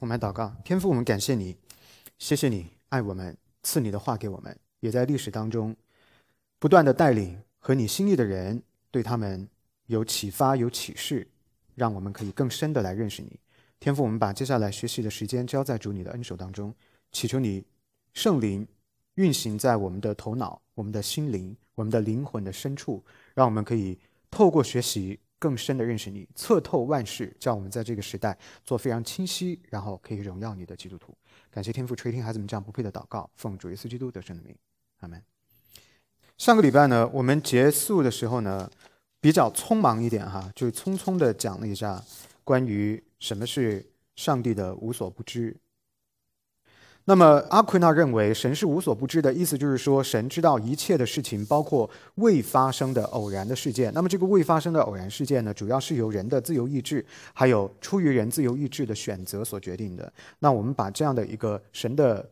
我们来祷告，天父，我们感谢你，谢谢你爱我们，赐你的话给我们，也在历史当中不断的带领和你心意的人，对他们有启发、有启示，让我们可以更深的来认识你。天父，我们把接下来学习的时间交在主你的恩手当中，祈求你圣灵运行在我们的头脑、我们的心灵、我们的灵魂的深处，让我们可以透过学习。更深的认识你，测透万事，叫我们在这个时代做非常清晰，然后可以荣耀你的基督徒。感谢天父垂听孩子们这样不配的祷告，奉主耶稣基督得胜的名，阿门。上个礼拜呢，我们结束的时候呢，比较匆忙一点哈，就匆匆的讲了一下关于什么是上帝的无所不知。那么阿奎那认为神是无所不知的意思，就是说神知道一切的事情，包括未发生的偶然的事件。那么这个未发生的偶然事件呢，主要是由人的自由意志，还有出于人自由意志的选择所决定的。那我们把这样的一个神的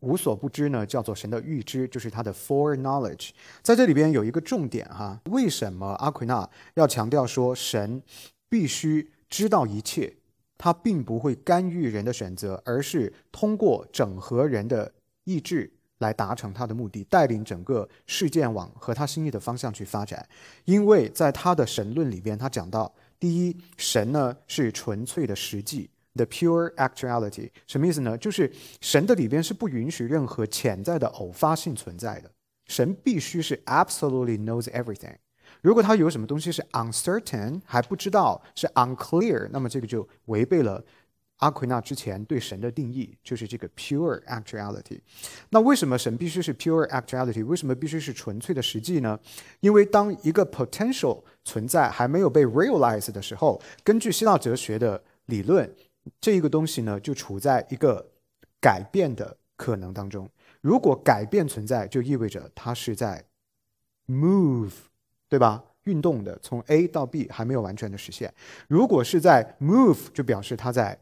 无所不知呢，叫做神的预知，就是他的 foreknowledge。在这里边有一个重点哈，为什么阿奎那要强调说神必须知道一切？他并不会干预人的选择，而是通过整合人的意志来达成他的目的，带领整个事件往和他心意的方向去发展。因为在他的神论里边，他讲到，第一，神呢是纯粹的实际，the pure actuality，什么意思呢？就是神的里边是不允许任何潜在的偶发性存在的，神必须是 absolutely knows everything。如果他有什么东西是 uncertain 还不知道是 unclear，那么这个就违背了阿奎那之前对神的定义，就是这个 pure actuality。那为什么神必须是 pure actuality？为什么必须是纯粹的实际呢？因为当一个 potential 存在还没有被 realize 的时候，根据希腊哲学的理论，这一个东西呢就处在一个改变的可能当中。如果改变存在，就意味着它是在 move。对吧？运动的从 A 到 B 还没有完全的实现。如果是在 move，就表示它在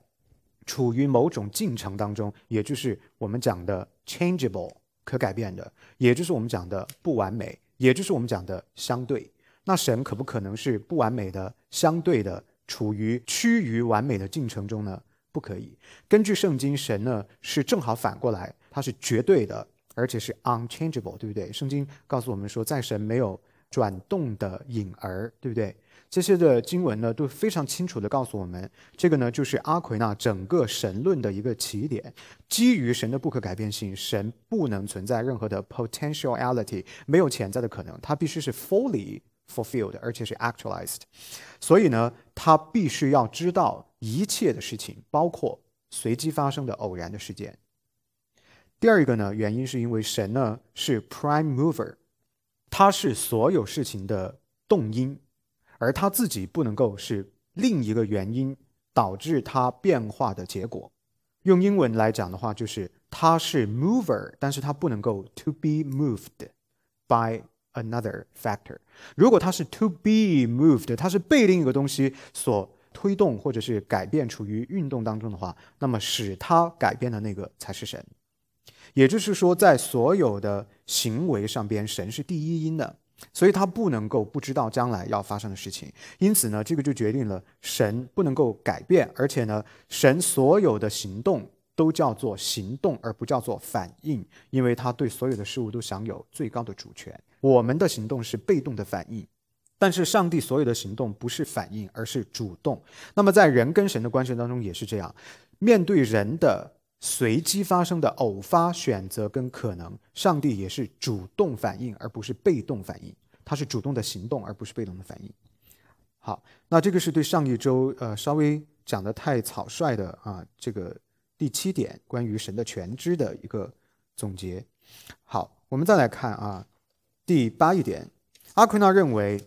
处于某种进程当中，也就是我们讲的 changeable 可改变的，也就是我们讲的不完美，也就是我们讲的相对。那神可不可能是不完美的、相对的，处于趋于完美的进程中呢？不可以。根据圣经，神呢是正好反过来，它是绝对的，而且是 unchangeable，对不对？圣经告诉我们说，在神没有。转动的影儿，对不对？这些的经文呢，都非常清楚的告诉我们，这个呢就是阿奎那整个神论的一个起点。基于神的不可改变性，神不能存在任何的 potentiality，没有潜在的可能，它必须是 fully fulfilled，而且是 actualized。所以呢，他必须要知道一切的事情，包括随机发生的偶然的事件。第二一个呢，原因是因为神呢是 prime mover。它是所有事情的动因，而它自己不能够是另一个原因导致它变化的结果。用英文来讲的话，就是它是 mover，但是它不能够 to be moved by another factor。如果它是 to be moved，它是被另一个东西所推动或者是改变，处于运动当中的话，那么使它改变的那个才是神。也就是说，在所有的行为上边，神是第一因的，所以他不能够不知道将来要发生的事情。因此呢，这个就决定了神不能够改变，而且呢，神所有的行动都叫做行动，而不叫做反应，因为他对所有的事物都享有最高的主权。我们的行动是被动的反应，但是上帝所有的行动不是反应，而是主动。那么在人跟神的关系当中也是这样，面对人的。随机发生的偶发选择跟可能，上帝也是主动反应，而不是被动反应。他是主动的行动，而不是被动的反应。好，那这个是对上一周呃稍微讲的太草率的啊，这个第七点关于神的全知的一个总结。好，我们再来看啊，第八一点，阿奎那认为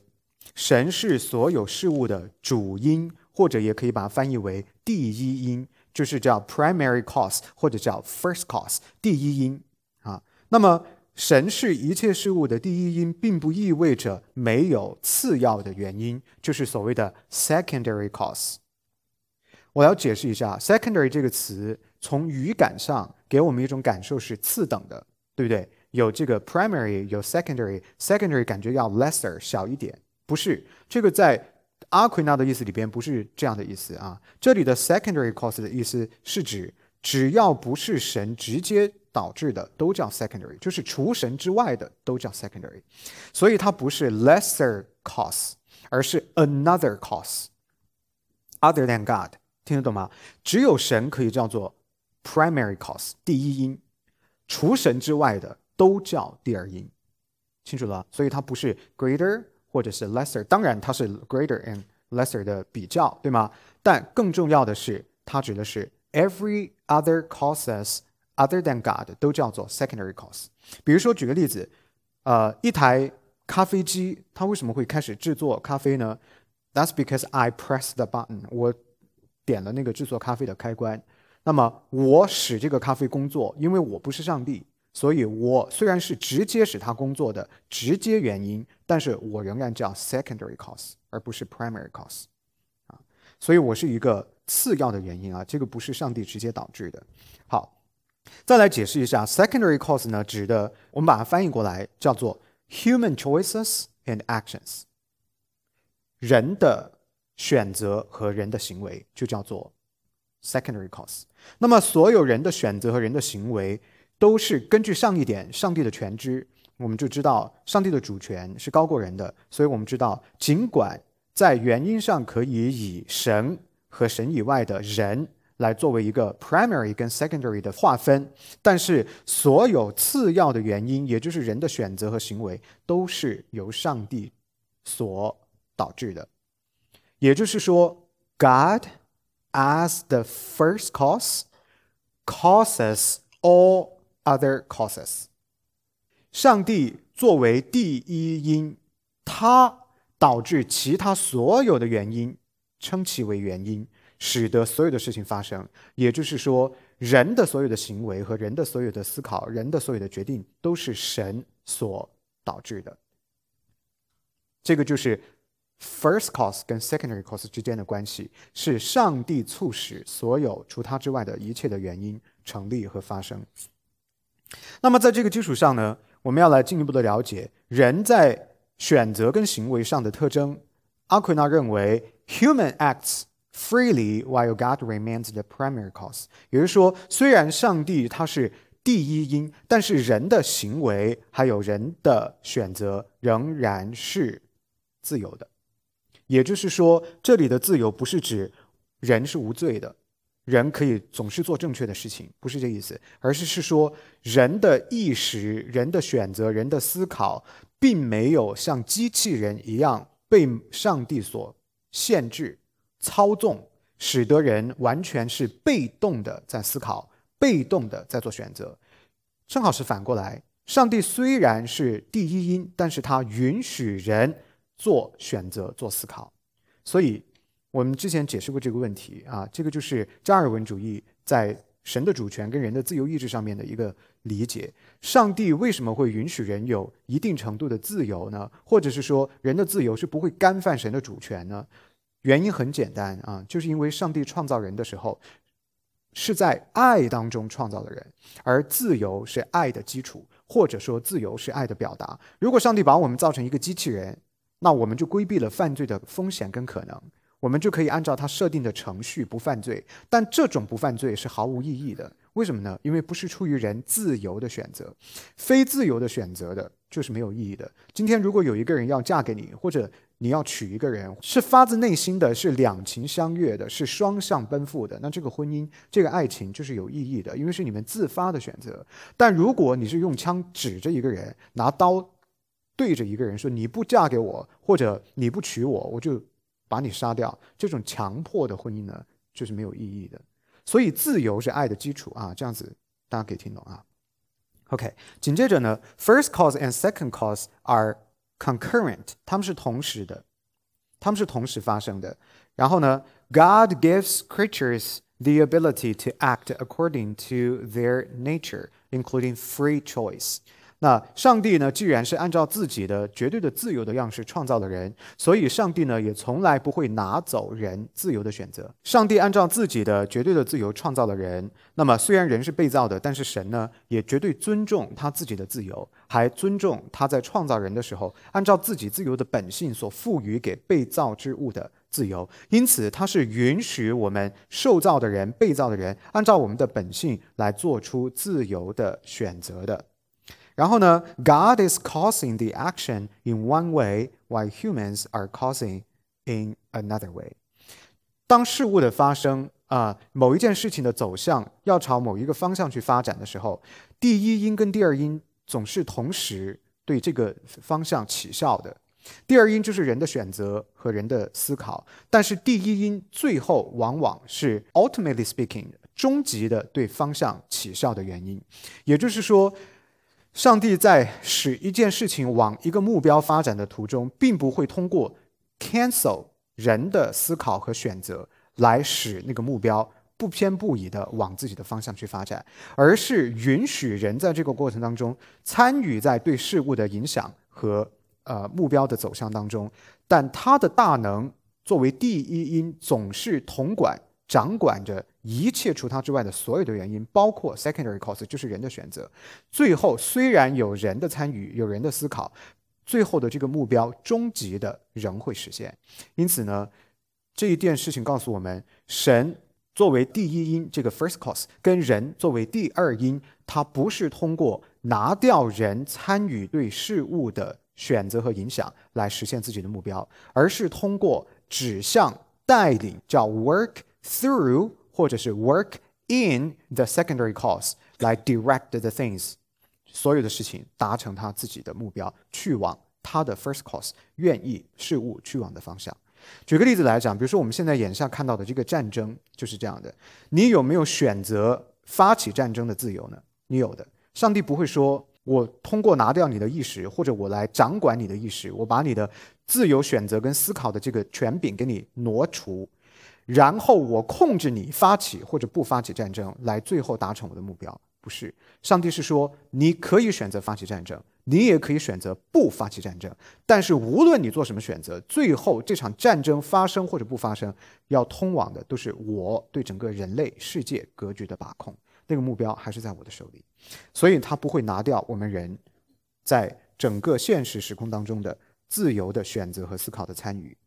神是所有事物的主因，或者也可以把它翻译为第一因。就是叫 primary cause 或者叫 first cause 第一因啊。那么神是一切事物的第一因，并不意味着没有次要的原因，就是所谓的 secondary cause。我要解释一下，secondary 这个词从语感上给我们一种感受是次等的，对不对？有这个 primary，有 secondary，secondary 感觉要 lesser 小一点，不是这个在。阿奎那的意思里边不是这样的意思啊。这里的 secondary cause 的意思是指只要不是神直接导致的，都叫 secondary，就是除神之外的都叫 secondary。所以它不是 lesser cause，而是 another cause，other than God。听得懂吗？只有神可以叫做 primary cause，第一因，除神之外的都叫第二因。清楚了？所以它不是 greater 或者是 lesser，当然它是 greater and lesser 的比较，对吗？但更重要的是，它指的是 every other causes other than God 都叫做 secondary cause。比如说，举个例子，呃，一台咖啡机它为什么会开始制作咖啡呢？That's because I press the button，我点了那个制作咖啡的开关。那么我使这个咖啡工作，因为我不是上帝。所以，我虽然是直接使它工作的直接原因，但是我仍然叫 secondary cause，而不是 primary cause，啊，所以我是一个次要的原因啊，这个不是上帝直接导致的。好，再来解释一下 secondary cause 呢，指的我们把它翻译过来叫做 human choices and actions，人的选择和人的行为就叫做 secondary cause。那么，所有人的选择和人的行为。都是根据上一点，上帝的全知，我们就知道上帝的主权是高过人的。所以我们知道，尽管在原因上可以以神和神以外的人来作为一个 primary 跟 secondary 的划分，但是所有次要的原因，也就是人的选择和行为，都是由上帝所导致的。也就是说，God as the first cause causes all Other causes，上帝作为第一因，它导致其他所有的原因，称其为原因，使得所有的事情发生。也就是说，人的所有的行为和人的所有的思考，人的所有的决定，都是神所导致的。这个就是 first cause 跟 secondary cause 之间的关系，是上帝促使所有除他之外的一切的原因成立和发生。那么，在这个基础上呢，我们要来进一步的了解人在选择跟行为上的特征。阿奎那认为，human acts freely while God remains the primary cause。也就是说，虽然上帝他是第一因，但是人的行为还有人的选择仍然是自由的。也就是说，这里的自由不是指人是无罪的。人可以总是做正确的事情，不是这意思，而是是说人的意识、人的选择、人的思考，并没有像机器人一样被上帝所限制、操纵，使得人完全是被动的在思考、被动的在做选择。正好是反过来，上帝虽然是第一因，但是他允许人做选择、做思考，所以。我们之前解释过这个问题啊，这个就是加尔文主义在神的主权跟人的自由意志上面的一个理解。上帝为什么会允许人有一定程度的自由呢？或者是说人的自由是不会干犯神的主权呢？原因很简单啊，就是因为上帝创造人的时候是在爱当中创造的人，而自由是爱的基础，或者说自由是爱的表达。如果上帝把我们造成一个机器人，那我们就规避了犯罪的风险跟可能。我们就可以按照他设定的程序不犯罪，但这种不犯罪是毫无意义的。为什么呢？因为不是出于人自由的选择，非自由的选择的就是没有意义的。今天如果有一个人要嫁给你，或者你要娶一个人，是发自内心的，是两情相悦的，是双向奔赴的，那这个婚姻、这个爱情就是有意义的，因为是你们自发的选择。但如果你是用枪指着一个人，拿刀对着一个人说你不嫁给我，或者你不娶我，我就。把你杀掉，这种强迫的婚姻呢，就是没有意义的。所以，自由是爱的基础啊，这样子大家可以听懂啊。OK，紧接着呢，first cause and second cause are concurrent，他们是同时的，他们是同时发生的。然后呢，God gives creatures the ability to act according to their nature, including free choice. 那上帝呢？既然是按照自己的绝对的自由的样式创造了人，所以上帝呢也从来不会拿走人自由的选择。上帝按照自己的绝对的自由创造了人，那么虽然人是被造的，但是神呢也绝对尊重他自己的自由，还尊重他在创造人的时候按照自己自由的本性所赋予给被造之物的自由，因此它是允许我们受造的人、被造的人按照我们的本性来做出自由的选择的。然后呢，God is causing the action in one way, while humans are causing in another way。当事物的发生啊，某一件事情的走向要朝某一个方向去发展的时候，第一因跟第二因总是同时对这个方向起效的。第二因就是人的选择和人的思考，但是第一因最后往往是 ultimately speaking 终极的对方向起效的原因。也就是说，上帝在使一件事情往一个目标发展的途中，并不会通过 cancel 人的思考和选择来使那个目标不偏不倚的往自己的方向去发展，而是允许人在这个过程当中参与在对事物的影响和。呃，目标的走向当中，但他的大能作为第一因，总是统管、掌管着一切除他之外的所有的原因，包括 secondary cause，就是人的选择。最后，虽然有人的参与，有人的思考，最后的这个目标终极的仍会实现。因此呢，这一件事情告诉我们，神作为第一因，这个 first cause，跟人作为第二因，它不是通过拿掉人参与对事物的。选择和影响来实现自己的目标，而是通过指向、带领，叫 work through，或者是 work in the secondary cause 来 direct the things，所有的事情达成他自己的目标，去往他的 first cause 愿意事物去往的方向。举个例子来讲，比如说我们现在眼下看到的这个战争就是这样的，你有没有选择发起战争的自由呢？你有的，上帝不会说。我通过拿掉你的意识，或者我来掌管你的意识，我把你的自由选择跟思考的这个权柄给你挪除，然后我控制你发起或者不发起战争，来最后达成我的目标。不是，上帝是说你可以选择发起战争，你也可以选择不发起战争，但是无论你做什么选择，最后这场战争发生或者不发生，要通往的都是我对整个人类世界格局的把控。那个目标还是在我的手里，所以他不会拿掉我们人在整个现实时空当中的自由的选择和思考的参与。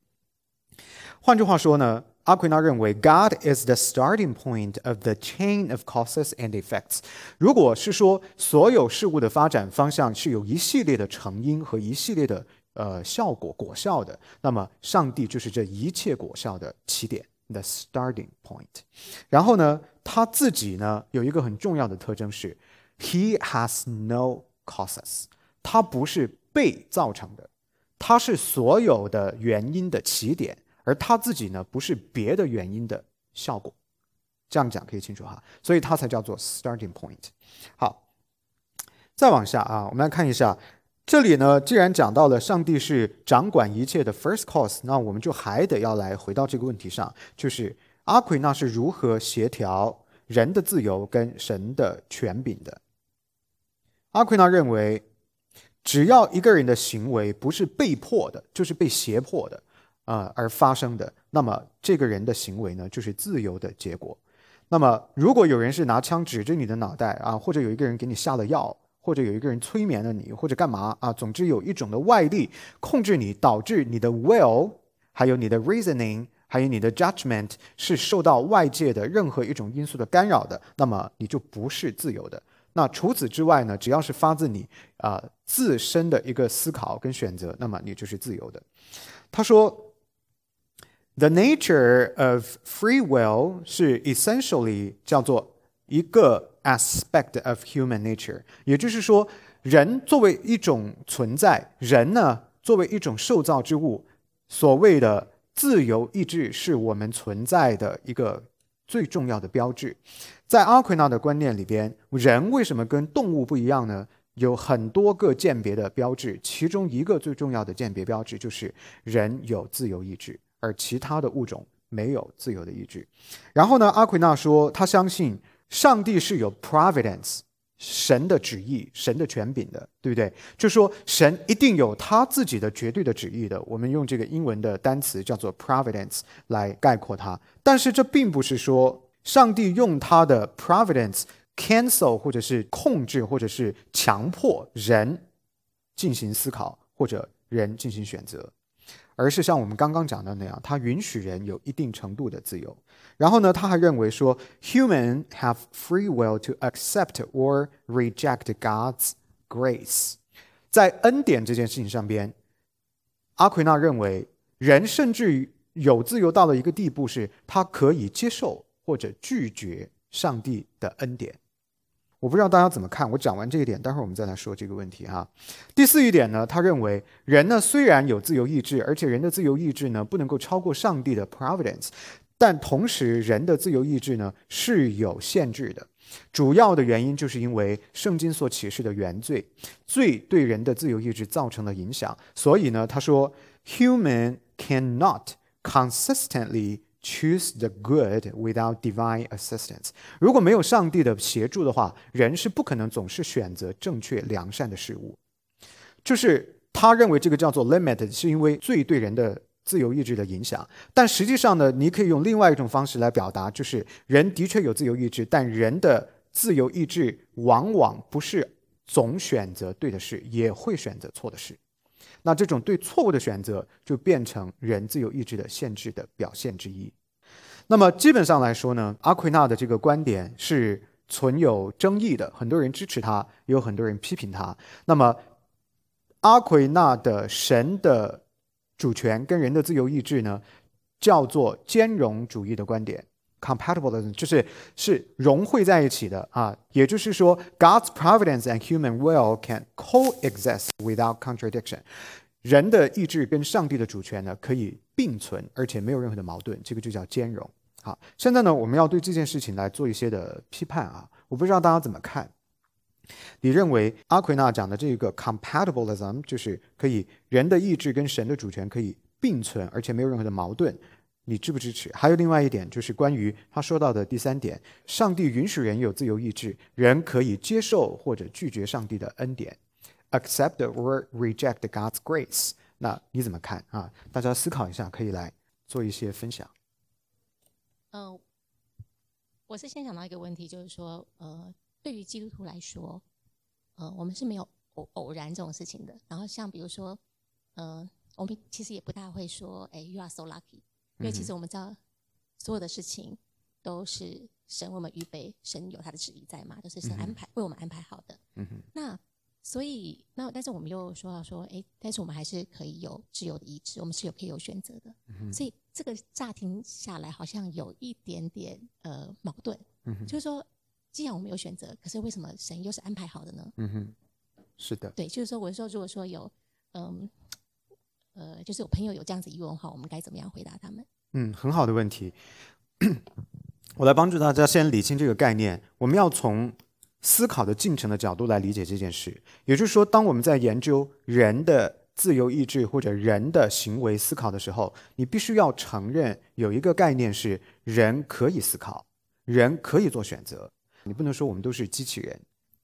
换句话说呢，阿奎那认为，God is the starting point of the chain of causes and effects。如果是说所有事物的发展方向是有一系列的成因和一系列的呃效果果效的，那么上帝就是这一切果效的起点，the starting point。然后呢？他自己呢有一个很重要的特征是，he has no causes，他不是被造成的，他是所有的原因的起点，而他自己呢不是别的原因的效果。这样讲可以清楚哈，所以他才叫做 starting point。好，再往下啊，我们来看一下，这里呢既然讲到了上帝是掌管一切的 first cause，那我们就还得要来回到这个问题上，就是。阿奎那是如何协调人的自由跟神的权柄的？阿奎那认为，只要一个人的行为不是被迫的，就是被胁迫的，啊而发生的，那么这个人的行为呢，就是自由的结果。那么，如果有人是拿枪指着你的脑袋啊，或者有一个人给你下了药，或者有一个人催眠了你，或者干嘛啊，总之有一种的外力控制你，导致你的 will 还有你的 reasoning。还有你的 judgment 是受到外界的任何一种因素的干扰的，那么你就不是自由的。那除此之外呢？只要是发自你啊自身的一个思考跟选择，那么你就是自由的。他说，the nature of free will 是 essentially 叫做一个 aspect of human nature，也就是说，人作为一种存在，人呢作为一种受造之物，所谓的。自由意志是我们存在的一个最重要的标志，在阿奎那的观念里边，人为什么跟动物不一样呢？有很多个鉴别的标志，其中一个最重要的鉴别标志就是人有自由意志，而其他的物种没有自由的意志。然后呢，阿奎那说他相信上帝是有 providence。神的旨意，神的权柄的，对不对？就说神一定有他自己的绝对的旨意的。我们用这个英文的单词叫做 providence 来概括它。但是这并不是说上帝用他的 providence cancel 或者是控制或者是强迫人进行思考或者人进行选择，而是像我们刚刚讲的那样，它允许人有一定程度的自由。然后呢，他还认为说，human have free will to accept or reject God's grace。在恩典这件事情上边，阿奎那认为人甚至于有自由到了一个地步，是他可以接受或者拒绝上帝的恩典。我不知道大家怎么看。我讲完这一点，待会儿我们再来说这个问题哈。第四一点呢，他认为人呢虽然有自由意志，而且人的自由意志呢不能够超过上帝的 providence，但同时人的自由意志呢是有限制的。主要的原因就是因为圣经所启示的原罪，罪对人的自由意志造成了影响。所以呢，他说，human cannot consistently。Choose the good without divine assistance。如果没有上帝的协助的话，人是不可能总是选择正确良善的事物。就是他认为这个叫做 limit，是因为罪对人的自由意志的影响。但实际上呢，你可以用另外一种方式来表达，就是人的确有自由意志，但人的自由意志往往不是总选择对的事，也会选择错的事。那这种对错误的选择，就变成人自由意志的限制的表现之一。那么基本上来说呢，阿奎那的这个观点是存有争议的，很多人支持他，也有很多人批评他。那么阿奎那的神的主权跟人的自由意志呢，叫做兼容主义的观点。Compatible 就是是融汇在一起的啊，也就是说，God's providence and human will can coexist without contradiction。人的意志跟上帝的主权呢可以并存，而且没有任何的矛盾，这个就叫兼容。好，现在呢，我们要对这件事情来做一些的批判啊，我不知道大家怎么看？你认为阿奎那讲的这个 compatibilism 就是可以人的意志跟神的主权可以并存，而且没有任何的矛盾？你支不支持？还有另外一点，就是关于他说到的第三点：上帝允许人有自由意志，人可以接受或者拒绝上帝的恩典，accept or reject God's grace。那你怎么看啊？大家思考一下，可以来做一些分享。嗯，我是先想到一个问题，就是说，呃，对于基督徒来说，呃，我们是没有偶偶然这种事情的。然后像比如说，呃，我们其实也不大会说，哎，you are so lucky。因为其实我们知道，所有的事情都是神为我们预备，神有他的旨意在嘛，都是神安排为我们安排好的。嗯哼。那所以那但是我们又说到说，哎，但是我们还是可以有自由的意志，我们是有可以有选择的。嗯所以这个乍听下来好像有一点点呃矛盾。嗯就是说，既然我们有选择，可是为什么神又是安排好的呢？嗯哼。是的。对，就是说，我说如果说有嗯。呃，就是有朋友有这样子疑问的话，我们该怎么样回答他们？嗯，很好的问题。我来帮助大家先理清这个概念。我们要从思考的进程的角度来理解这件事。也就是说，当我们在研究人的自由意志或者人的行为思考的时候，你必须要承认有一个概念是人可以思考，人可以做选择。你不能说我们都是机器人，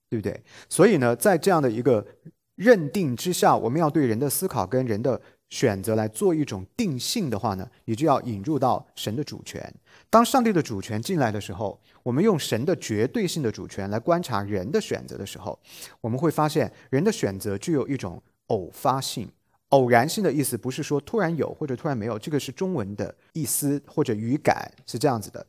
对不对？所以呢，在这样的一个认定之下，我们要对人的思考跟人的选择来做一种定性的话呢，你就要引入到神的主权。当上帝的主权进来的时候，我们用神的绝对性的主权来观察人的选择的时候，我们会发现人的选择具有一种偶发性、偶然性的意思，不是说突然有或者突然没有，这个是中文的意思或者语感是这样子的。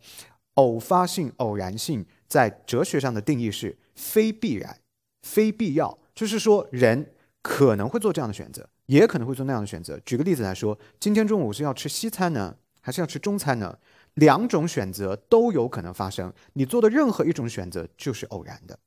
偶发性、偶然性在哲学上的定义是非必然、非必要，就是说人可能会做这样的选择。也可能会做那样的选择。举个例子来说，今天中午是要吃西餐呢，还是要吃中餐呢？两种选择都有可能发生。你做的任何一种选择就是偶然的，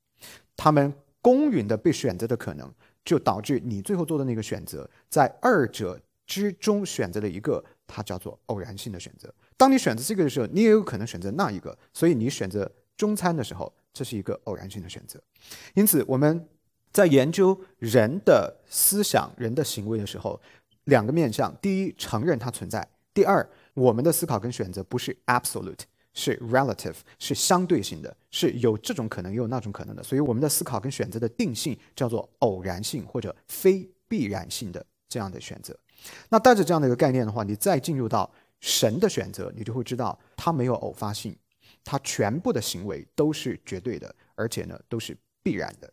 他们公允的被选择的可能，就导致你最后做的那个选择，在二者之中选择了一个，它叫做偶然性的选择。当你选择这个的时候，你也有可能选择那一个。所以你选择中餐的时候，这是一个偶然性的选择。因此，我们。在研究人的思想、人的行为的时候，两个面向：第一，承认它存在；第二，我们的思考跟选择不是 absolute，是 relative，是相对性的，是有这种可能，也有那种可能的。所以，我们的思考跟选择的定性叫做偶然性或者非必然性的这样的选择。那带着这样的一个概念的话，你再进入到神的选择，你就会知道它没有偶发性，它全部的行为都是绝对的，而且呢，都是必然的。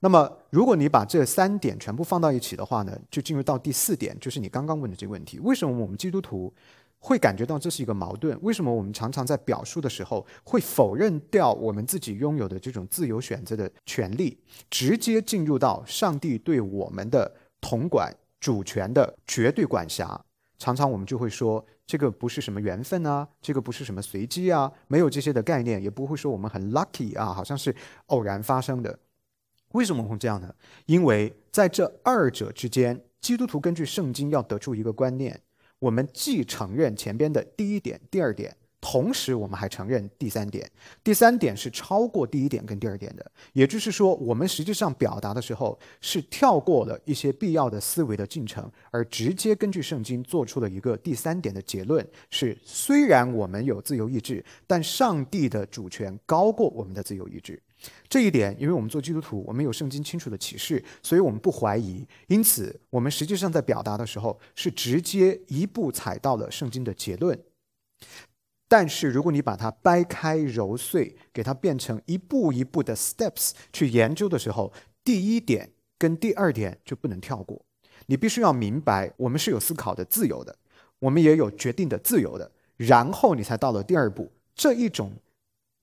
那么，如果你把这三点全部放到一起的话呢，就进入到第四点，就是你刚刚问的这个问题：为什么我们基督徒会感觉到这是一个矛盾？为什么我们常常在表述的时候会否认掉我们自己拥有的这种自由选择的权利，直接进入到上帝对我们的统管主权的绝对管辖？常常我们就会说，这个不是什么缘分啊，这个不是什么随机啊，没有这些的概念，也不会说我们很 lucky 啊，好像是偶然发生的。为什么会这样呢？因为在这二者之间，基督徒根据圣经要得出一个观念：我们既承认前边的第一点、第二点，同时我们还承认第三点。第三点是超过第一点跟第二点的，也就是说，我们实际上表达的时候是跳过了一些必要的思维的进程，而直接根据圣经做出了一个第三点的结论：是虽然我们有自由意志，但上帝的主权高过我们的自由意志。这一点，因为我们做基督徒，我们有圣经清楚的启示，所以我们不怀疑。因此，我们实际上在表达的时候，是直接一步踩到了圣经的结论。但是，如果你把它掰开揉碎，给它变成一步一步的 steps 去研究的时候，第一点跟第二点就不能跳过。你必须要明白，我们是有思考的自由的，我们也有决定的自由的，然后你才到了第二步。这一种。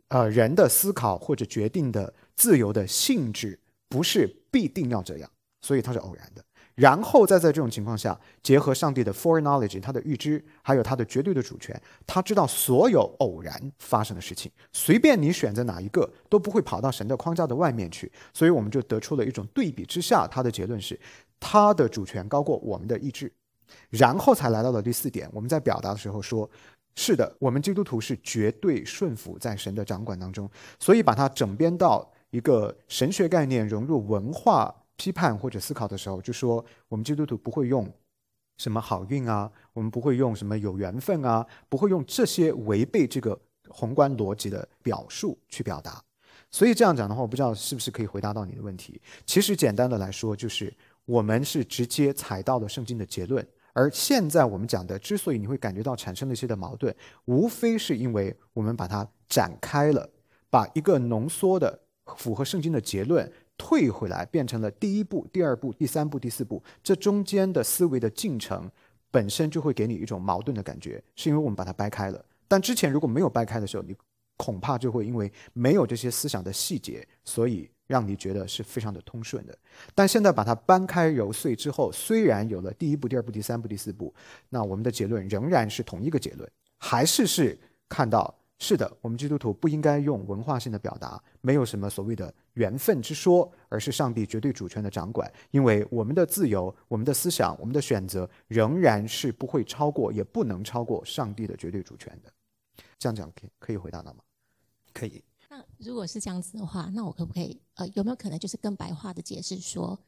呃，人的思考或者决定的自由的性质不是必定要这样，所以它是偶然的。然后再在这种情况下，结合上帝的 foreknowledge，他的预知，还有他的绝对的主权，他知道所有偶然发生的事情，随便你选择哪一个都不会跑到神的框架的外面去。所以我们就得出了一种对比之下，他的结论是，他的主权高过我们的意志。然后才来到了第四点，我们在表达的时候说。是的，我们基督徒是绝对顺服在神的掌管当中，所以把它整编到一个神学概念融入文化批判或者思考的时候，就说我们基督徒不会用什么好运啊，我们不会用什么有缘分啊，不会用这些违背这个宏观逻辑的表述去表达。所以这样讲的话，我不知道是不是可以回答到你的问题。其实简单的来说，就是我们是直接踩到了圣经的结论。而现在我们讲的，之所以你会感觉到产生了一些的矛盾，无非是因为我们把它展开了，把一个浓缩的符合圣经的结论退回来，变成了第一步、第二步、第三步、第四步，这中间的思维的进程本身就会给你一种矛盾的感觉，是因为我们把它掰开了。但之前如果没有掰开的时候，你恐怕就会因为没有这些思想的细节，所以。让你觉得是非常的通顺的，但现在把它掰开揉碎之后，虽然有了第一步、第二步、第三步、第四步，那我们的结论仍然是同一个结论，还是是看到是的，我们基督徒不应该用文化性的表达，没有什么所谓的缘分之说，而是上帝绝对主权的掌管，因为我们的自由、我们的思想、我们的选择仍然是不会超过，也不能超过上帝的绝对主权的。这样讲可以可以回答到吗？可以。那如果是这样子的话，那我可不可以呃，有没有可能就是更白话的解释说，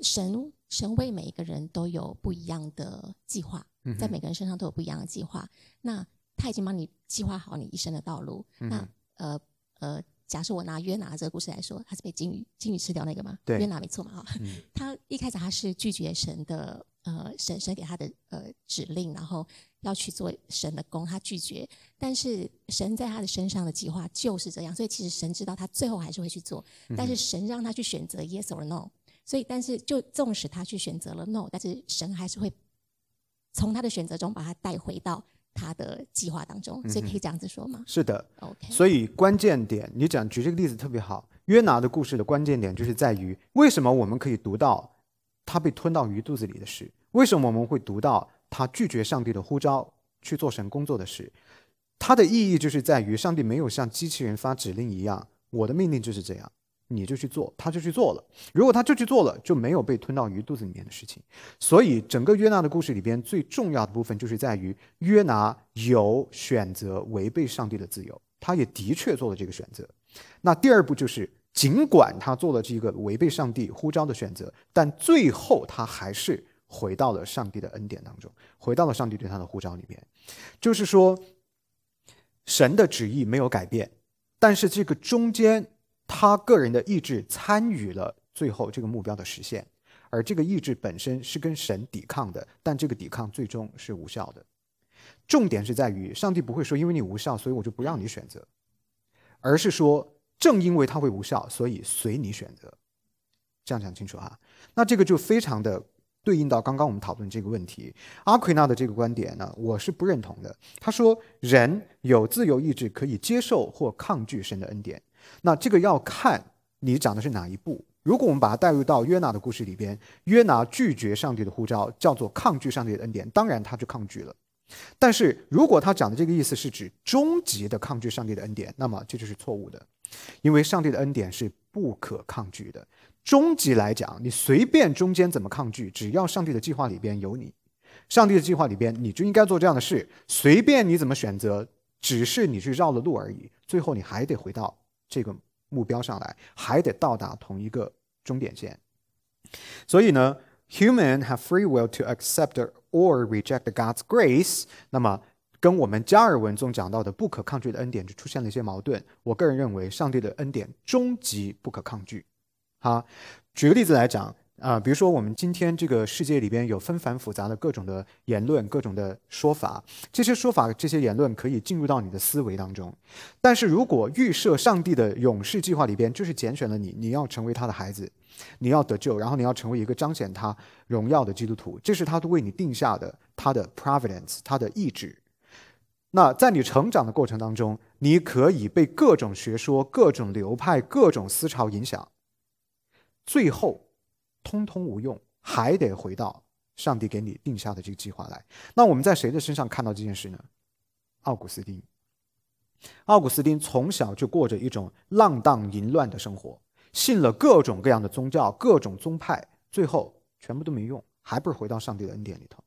神神为每一个人都有不一样的计划，在每个人身上都有不一样的计划。那他已经帮你计划好你一生的道路。那呃呃，假设我拿约拿这个故事来说，他是被金鱼金鱼吃掉那个吗？对，约拿没错嘛哈。他一开始他是拒绝神的呃神神给他的呃指令，然后。要去做神的工，他拒绝。但是神在他的身上的计划就是这样，所以其实神知道他最后还是会去做。但是神让他去选择 yes or no，所以但是就纵使他去选择了 no，但是神还是会从他的选择中把他带回到他的计划当中。所以可以这样子说吗？是的。OK。所以关键点，你讲举这个例子特别好。约拿的故事的关键点就是在于，为什么我们可以读到他被吞到鱼肚子里的事？为什么我们会读到？他拒绝上帝的呼召去做神工作的事，它的意义就是在于上帝没有像机器人发指令一样，我的命令就是这样，你就去做，他就去做了。如果他就去做了，就没有被吞到鱼肚子里面的事情。所以整个约拿的故事里边最重要的部分就是在于约拿有选择违背上帝的自由，他也的确做了这个选择。那第二步就是，尽管他做了这个违背上帝呼召的选择，但最后他还是。回到了上帝的恩典当中，回到了上帝对他的呼召里面，就是说，神的旨意没有改变，但是这个中间他个人的意志参与了最后这个目标的实现，而这个意志本身是跟神抵抗的，但这个抵抗最终是无效的。重点是在于，上帝不会说因为你无效，所以我就不让你选择，而是说正因为它会无效，所以随你选择。这样讲清楚哈。那这个就非常的对应到刚刚我们讨论这个问题。阿奎那的这个观点呢，我是不认同的。他说人有自由意志，可以接受或抗拒神的恩典。那这个要看你讲的是哪一步。如果我们把它带入到约拿的故事里边，约拿拒绝上帝的呼召，叫做抗拒上帝的恩典，当然他就抗拒了。但是如果他讲的这个意思是指终极的抗拒上帝的恩典，那么这就是错误的，因为上帝的恩典是不可抗拒的。终极来讲，你随便中间怎么抗拒，只要上帝的计划里边有你，上帝的计划里边你就应该做这样的事，随便你怎么选择，只是你去绕了路而已，最后你还得回到这个目标上来，还得到达同一个。终点线。所以呢，human have free will to accept or reject God's grace。那么跟我们加尔文中讲到的不可抗拒的恩典就出现了一些矛盾。我个人认为，上帝的恩典终极不可抗拒。哈，举个例子来讲。啊，比如说我们今天这个世界里边有纷繁复杂的各种的言论、各种的说法，这些说法、这些言论可以进入到你的思维当中。但是如果预设上帝的勇士计划里边就是拣选了你，你要成为他的孩子，你要得救，然后你要成为一个彰显他荣耀的基督徒，这是他都为你定下的他的 providence，他的意志。那在你成长的过程当中，你可以被各种学说、各种流派、各种思潮影响，最后。通通无用，还得回到上帝给你定下的这个计划来。那我们在谁的身上看到这件事呢？奥古斯丁。奥古斯丁从小就过着一种浪荡淫乱的生活，信了各种各样的宗教、各种宗派，最后全部都没用，还不是回到上帝的恩典里头，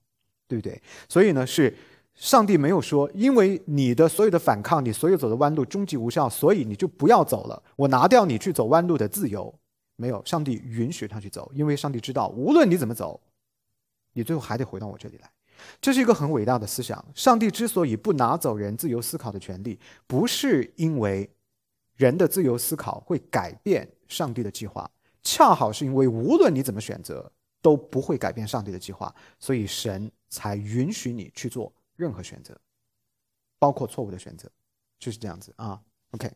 对不对？所以呢，是上帝没有说，因为你的所有的反抗，你所有走的弯路终极无效，所以你就不要走了，我拿掉你去走弯路的自由。没有，上帝允许他去走，因为上帝知道，无论你怎么走，你最后还得回到我这里来。这是一个很伟大的思想。上帝之所以不拿走人自由思考的权利，不是因为人的自由思考会改变上帝的计划，恰好是因为无论你怎么选择，都不会改变上帝的计划，所以神才允许你去做任何选择，包括错误的选择，就是这样子啊。OK。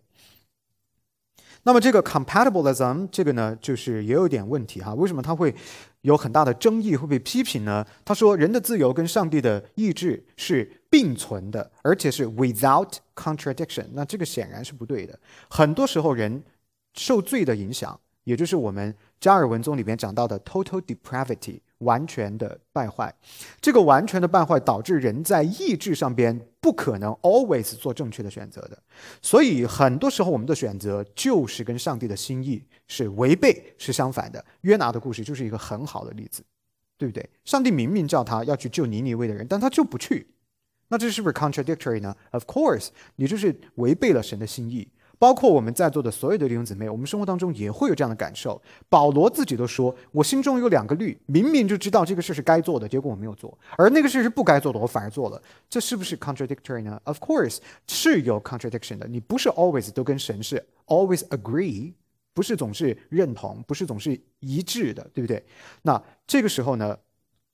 那么这个 compatibilism 这个呢，就是也有点问题哈。为什么它会有很大的争议，会被批评呢？他说，人的自由跟上帝的意志是并存的，而且是 without contradiction。那这个显然是不对的。很多时候，人受罪的影响，也就是我们加尔文宗里边讲到的 total depravity。完全的败坏，这个完全的败坏导致人在意志上边不可能 always 做正确的选择的，所以很多时候我们的选择就是跟上帝的心意是违背，是相反的。约拿的故事就是一个很好的例子，对不对？上帝明明叫他要去救尼尼微的人，但他就不去，那这是不是 contradictory 呢？Of course，你就是违背了神的心意。包括我们在座的所有的弟兄姊妹，我们生活当中也会有这样的感受。保罗自己都说：“我心中有两个律，明明就知道这个事是该做的，结果我没有做；而那个事是不该做的，我反而做了。这是不是 contradictory 呢？Of course，是有 contradiction 的。你不是 always 都跟神是 always agree，不是总是认同，不是总是一致的，对不对？那这个时候呢，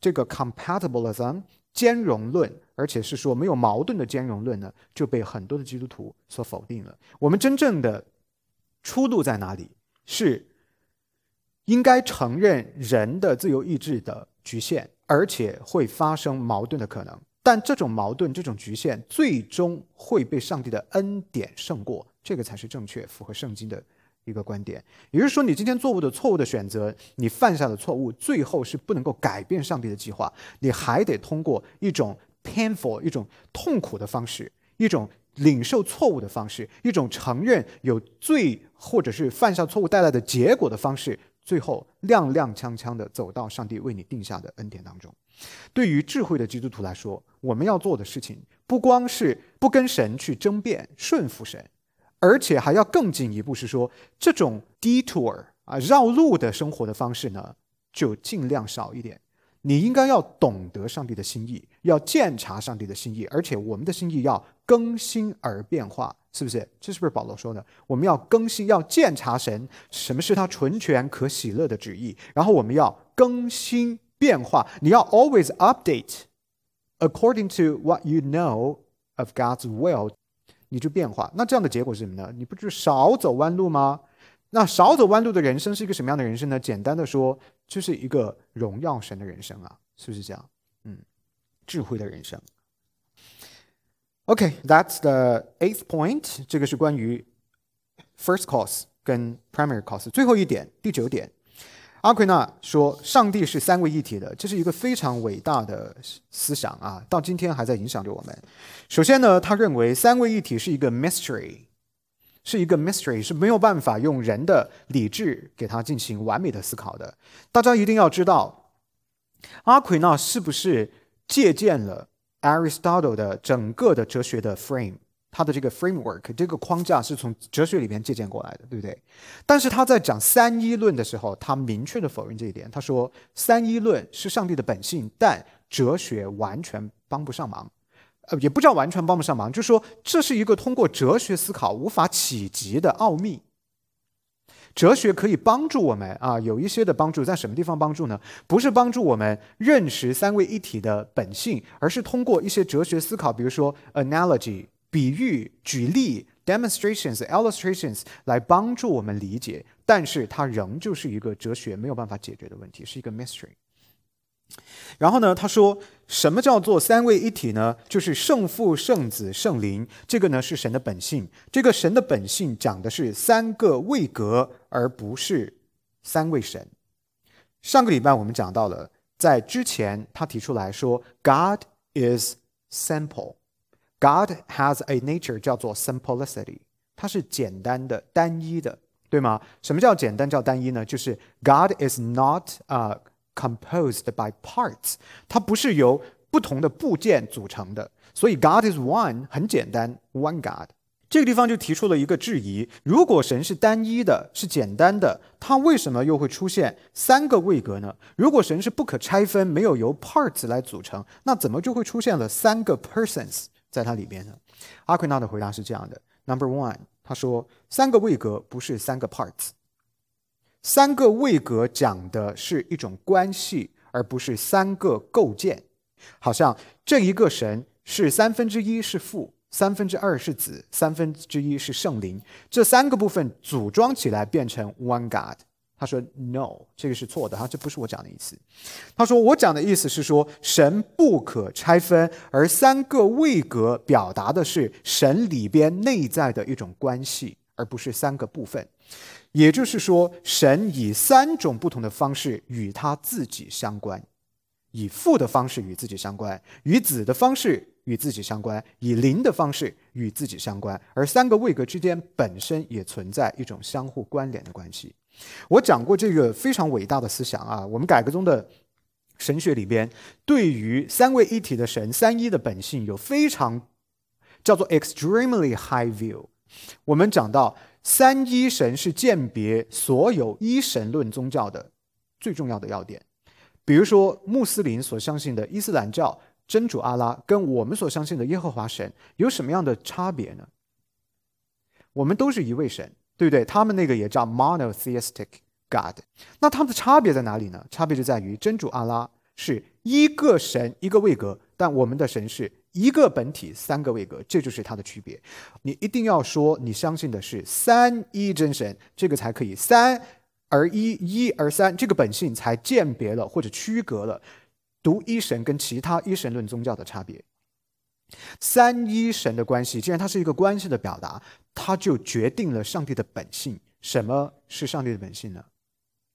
这个 compatibilism。兼容论，而且是说没有矛盾的兼容论呢，就被很多的基督徒所否定了。我们真正的出路在哪里？是应该承认人的自由意志的局限，而且会发生矛盾的可能。但这种矛盾、这种局限，最终会被上帝的恩典胜过，这个才是正确、符合圣经的。一个观点，也就是说，你今天做误的错误的选择，你犯下的错误，最后是不能够改变上帝的计划，你还得通过一种 painful、一种痛苦的方式，一种领受错误的方式，一种承认有罪或者是犯下错误带来的结果的方式，最后踉踉跄跄的走到上帝为你定下的恩典当中。对于智慧的基督徒来说，我们要做的事情，不光是不跟神去争辩，顺服神。而且还要更进一步，是说这种 detour 啊绕路的生活的方式呢，就尽量少一点。你应该要懂得上帝的心意，要鉴察上帝的心意，而且我们的心意要更新而变化，是不是？这是不是保罗说的？我们要更新，要鉴察神什么是他纯全可喜乐的旨意，然后我们要更新变化。你要 always update according to what you know of God's will. 你就变化，那这样的结果是什么呢？你不就少走弯路吗？那少走弯路的人生是一个什么样的人生呢？简单的说，就是一个荣耀神的人生啊，是不是这样？嗯，智慧的人生。OK，that's the eighth point。这个是关于 first cause 跟 primary cause。最后一点，第九点，阿奎那说上帝是三位一体的，这是一个非常伟大的思想啊，到今天还在影响着我们。首先呢，他认为三位一体是一个 mystery。是一个 mystery，是没有办法用人的理智给它进行完美的思考的。大家一定要知道，阿奎那是不是借鉴了 Aristotle 的整个的哲学的 frame，他的这个 framework 这个框架是从哲学里边借鉴过来的，对不对？但是他在讲三一论的时候，他明确的否认这一点。他说，三一论是上帝的本性，但哲学完全帮不上忙。呃，也不叫完全帮不上忙，就是说这是一个通过哲学思考无法企及的奥秘。哲学可以帮助我们啊，有一些的帮助，在什么地方帮助呢？不是帮助我们认识三位一体的本性，而是通过一些哲学思考，比如说 analogy 比喻、举例、demonstrations、illustrations 来帮助我们理解。但是它仍旧是一个哲学没有办法解决的问题，是一个 mystery。然后呢，他说，什么叫做三位一体呢？就是圣父、圣子、圣灵，这个呢是神的本性。这个神的本性讲的是三个位格，而不是三位神。上个礼拜我们讲到了，在之前他提出来说，God is simple God has a nature 叫做 simplicity，它是简单的、单一的，对吗？什么叫简单叫单一呢？就是 God is not 啊。composed by parts，它不是由不同的部件组成的，所以 God is one 很简单，one God。这个地方就提出了一个质疑：如果神是单一的，是简单的，它为什么又会出现三个位格呢？如果神是不可拆分，没有由 parts 来组成，那怎么就会出现了三个 persons 在它里边呢？阿奎纳的回答是这样的：Number one，他说三个位格不是三个 parts。三个位格讲的是一种关系，而不是三个构建。好像这一个神是三分之一是父，三分之二是子，三分之一是圣灵，这三个部分组装起来变成 one God。他说 No，这个是错的，哈，这不是我讲的意思。他说我讲的意思是说神不可拆分，而三个位格表达的是神里边内在的一种关系，而不是三个部分。也就是说，神以三种不同的方式与他自己相关：以父的方式与自己相关，与子的方式与自己相关，以灵的方式与自己相关。而三个位格之间本身也存在一种相互关联的关系。我讲过这个非常伟大的思想啊，我们改革中的神学里边，对于三位一体的神、三一的本性有非常叫做 extremely high view。我们讲到。三一神是鉴别所有一神论宗教的最重要的要点。比如说，穆斯林所相信的伊斯兰教真主阿拉，跟我们所相信的耶和华神有什么样的差别呢？我们都是一位神，对不对？他们那个也叫 monotheistic God。那他们的差别在哪里呢？差别就在于真主阿拉是一个神一个位格，但我们的神是。一个本体，三个位格，这就是它的区别。你一定要说你相信的是三一真神，这个才可以三而一，一而三，这个本性才鉴别了或者区隔了独一神跟其他一神论宗教的差别。三一神的关系，既然它是一个关系的表达，它就决定了上帝的本性。什么是上帝的本性呢？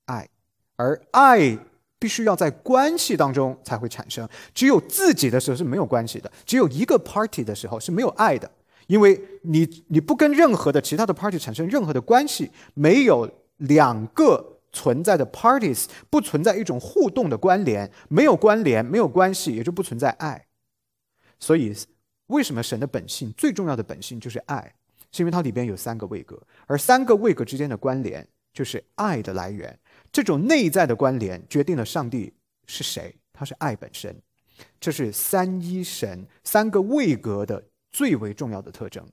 爱，而爱。必须要在关系当中才会产生，只有自己的时候是没有关系的，只有一个 party 的时候是没有爱的，因为你你不跟任何的其他的 party 产生任何的关系，没有两个存在的 parties，不存在一种互动的关联，没有关联，没有关系，也就不存在爱。所以，为什么神的本性最重要的本性就是爱？是因为它里边有三个位格，而三个位格之间的关联就是爱的来源。这种内在的关联决定了上帝是谁，他是爱本身，这是三一神三个位格的最为重要的特征，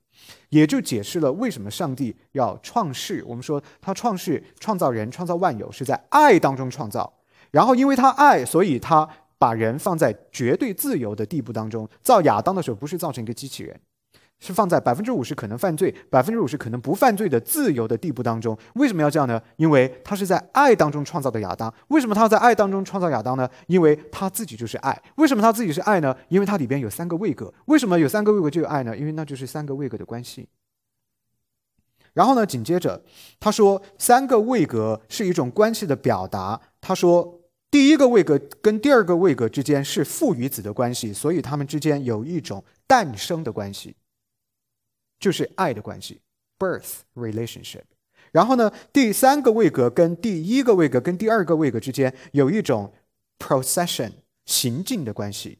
也就解释了为什么上帝要创世。我们说他创世、创造人、创造万有是在爱当中创造，然后因为他爱，所以他把人放在绝对自由的地步当中。造亚当的时候不是造成一个机器人，是放在百分之五十可能犯罪、百分之五十可能不犯罪的自由的地步当中。为什么要这样呢？因为他是在爱当中创造的亚当。为什么他要在爱当中创造亚当呢？因为他自己就是爱。为什么他自己是爱呢？因为它里边有三个位格。为什么有三个位格就有爱呢？因为那就是三个位格的关系。然后呢，紧接着他说，三个位格是一种关系的表达。他说，第一个位格跟第二个位格之间是父与子的关系，所以他们之间有一种诞生的关系，就是爱的关系 （birth relationship）。然后呢，第三个位格跟第一个位格跟第二个位格之间有一种 procession 行进的关系，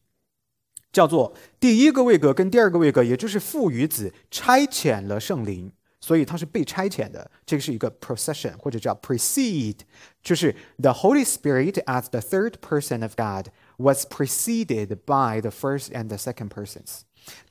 叫做第一个位格跟第二个位格，也就是父与子差遣了圣灵。所以它是被差遣的，这个是一个 procession 或者叫 precede，就是 the Holy Spirit as the third person of God was preceded by the first and the second persons。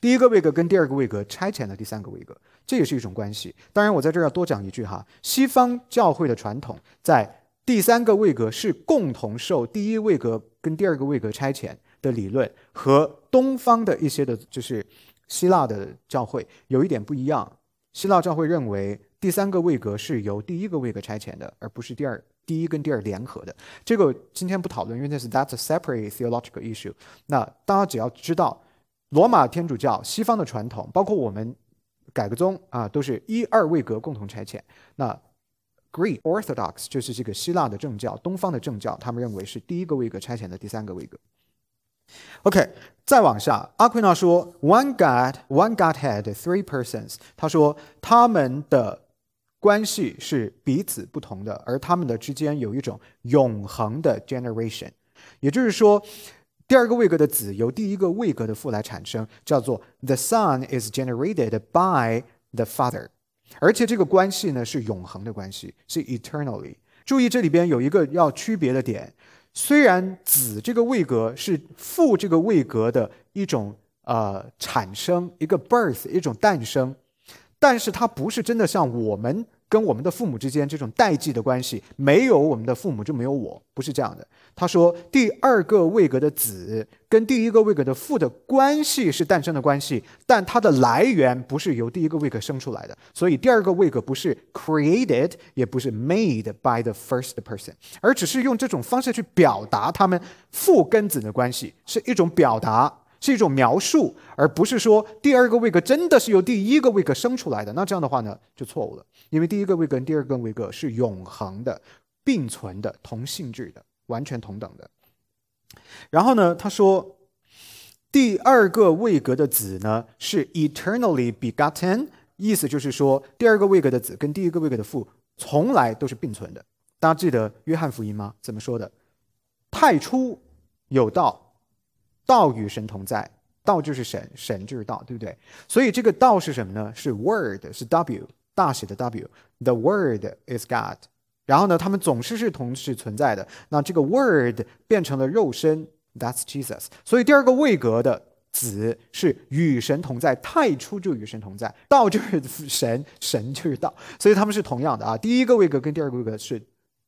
第一个位格跟第二个位格差遣了第三个位格，这也是一种关系。当然，我在这儿要多讲一句哈，西方教会的传统在第三个位格是共同受第一位格跟第二个位格差遣的理论，和东方的一些的，就是希腊的教会有一点不一样。希腊教会认为第三个位格是由第一个位格拆遣的，而不是第二第一跟第二联合的。这个今天不讨论，因为那是 that's a separate theological issue。那大家只要知道，罗马天主教、西方的传统，包括我们改革宗啊，都是一二位格共同拆遣。那 Greek Orthodox 就是这个希腊的正教，东方的正教，他们认为是第一个位格拆遣的第三个位格。OK，再往下，阿奎那说，One God, One Godhead, three persons。他说他们的关系是彼此不同的，而他们的之间有一种永恒的 generation。也就是说，第二个位格的子由第一个位格的父来产生，叫做 The Son is generated by the Father。而且这个关系呢是永恒的关系，是 eternally。注意这里边有一个要区别的点。虽然子这个位格是父这个位格的一种呃产生，一个 birth，一种诞生，但是它不是真的像我们。跟我们的父母之间这种代际的关系，没有我们的父母就没有我，不是这样的。他说，第二个位格的子跟第一个位格的父的关系是诞生的关系，但它的来源不是由第一个位格生出来的。所以第二个位格不是 created，也不是 made by the first person，而只是用这种方式去表达他们父跟子的关系，是一种表达。是一种描述，而不是说第二个位格真的是由第一个位格生出来的。那这样的话呢，就错误了，因为第一个位格跟第二个位格是永恒的、并存的、同性质的、完全同等的。然后呢，他说，第二个位格的子呢是 eternally begotten，意思就是说，第二个位格的子跟第一个位格的父从来都是并存的。大家记得约翰福音吗？怎么说的？太初有道。道与神同在，道就是神，神就是道，对不对？所以这个道是什么呢？是 Word，是 W 大写的 W。The Word is God。然后呢，他们总是是同时存在的。那这个 Word 变成了肉身，That's Jesus。所以第二个位格的子是与神同在，太初就与神同在，道就是神，神就是道，所以他们是同样的啊。第一个位格跟第二个位格是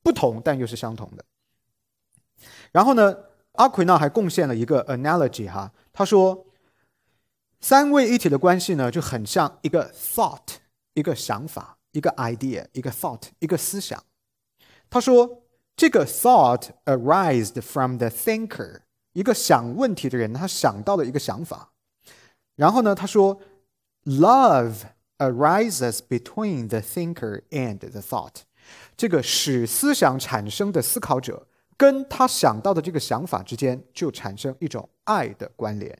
不同，但又是相同的。然后呢？阿奎那还贡献了一个 analogy 哈，他说，三位一体的关系呢就很像一个 thought，一个想法，一个 idea，一个 thought，一个思想。他说，这个 thought arised from the thinker，一个想问题的人，他想到了一个想法。然后呢，他说，love arises between the thinker and the thought，这个使思想产生的思考者。跟他想到的这个想法之间就产生一种爱的关联。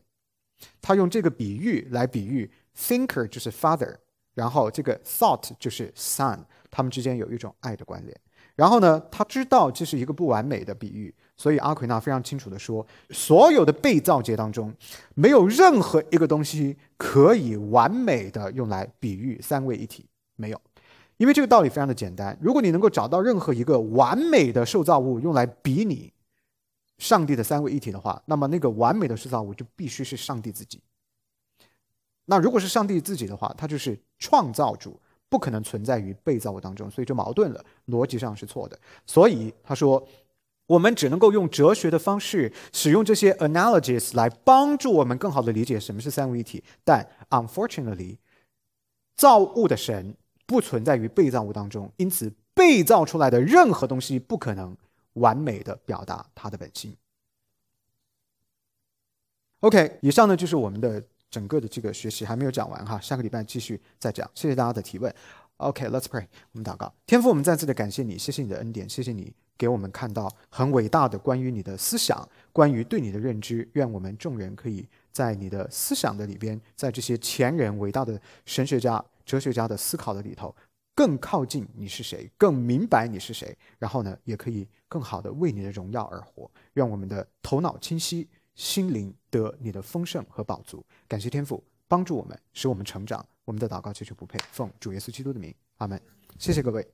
他用这个比喻来比喻，thinker 就是 father，然后这个 thought 就是 son，他们之间有一种爱的关联。然后呢，他知道这是一个不完美的比喻，所以阿奎那非常清楚的说，所有的被造节当中，没有任何一个东西可以完美的用来比喻三位一体，没有。因为这个道理非常的简单，如果你能够找到任何一个完美的受造物用来比拟上帝的三位一体的话，那么那个完美的受造物就必须是上帝自己。那如果是上帝自己的话，他就是创造主，不可能存在于被造物当中，所以就矛盾了，逻辑上是错的。所以他说，我们只能够用哲学的方式，使用这些 analogies 来帮助我们更好的理解什么是三位一体。但 unfortunately，造物的神不存在于被造物当中，因此被造出来的任何东西不可能完美的表达它的本性。OK，以上呢就是我们的整个的这个学习还没有讲完哈，下个礼拜继续再讲。谢谢大家的提问。OK，Let's pray，我们祷告。天父，我们再次的感谢你，谢谢你的恩典，谢谢你给我们看到很伟大的关于你的思想，关于对你的认知。愿我们众人可以在你的思想的里边，在这些前人伟大的神学家、哲学家的思考的里头，更靠近你是谁，更明白你是谁。然后呢，也可以更好的为你的荣耀而活。愿我们的头脑清晰。心灵得你的丰盛和饱足，感谢天父帮助我们，使我们成长。我们的祷告求求不配，奉主耶稣基督的名，阿门。谢谢各位。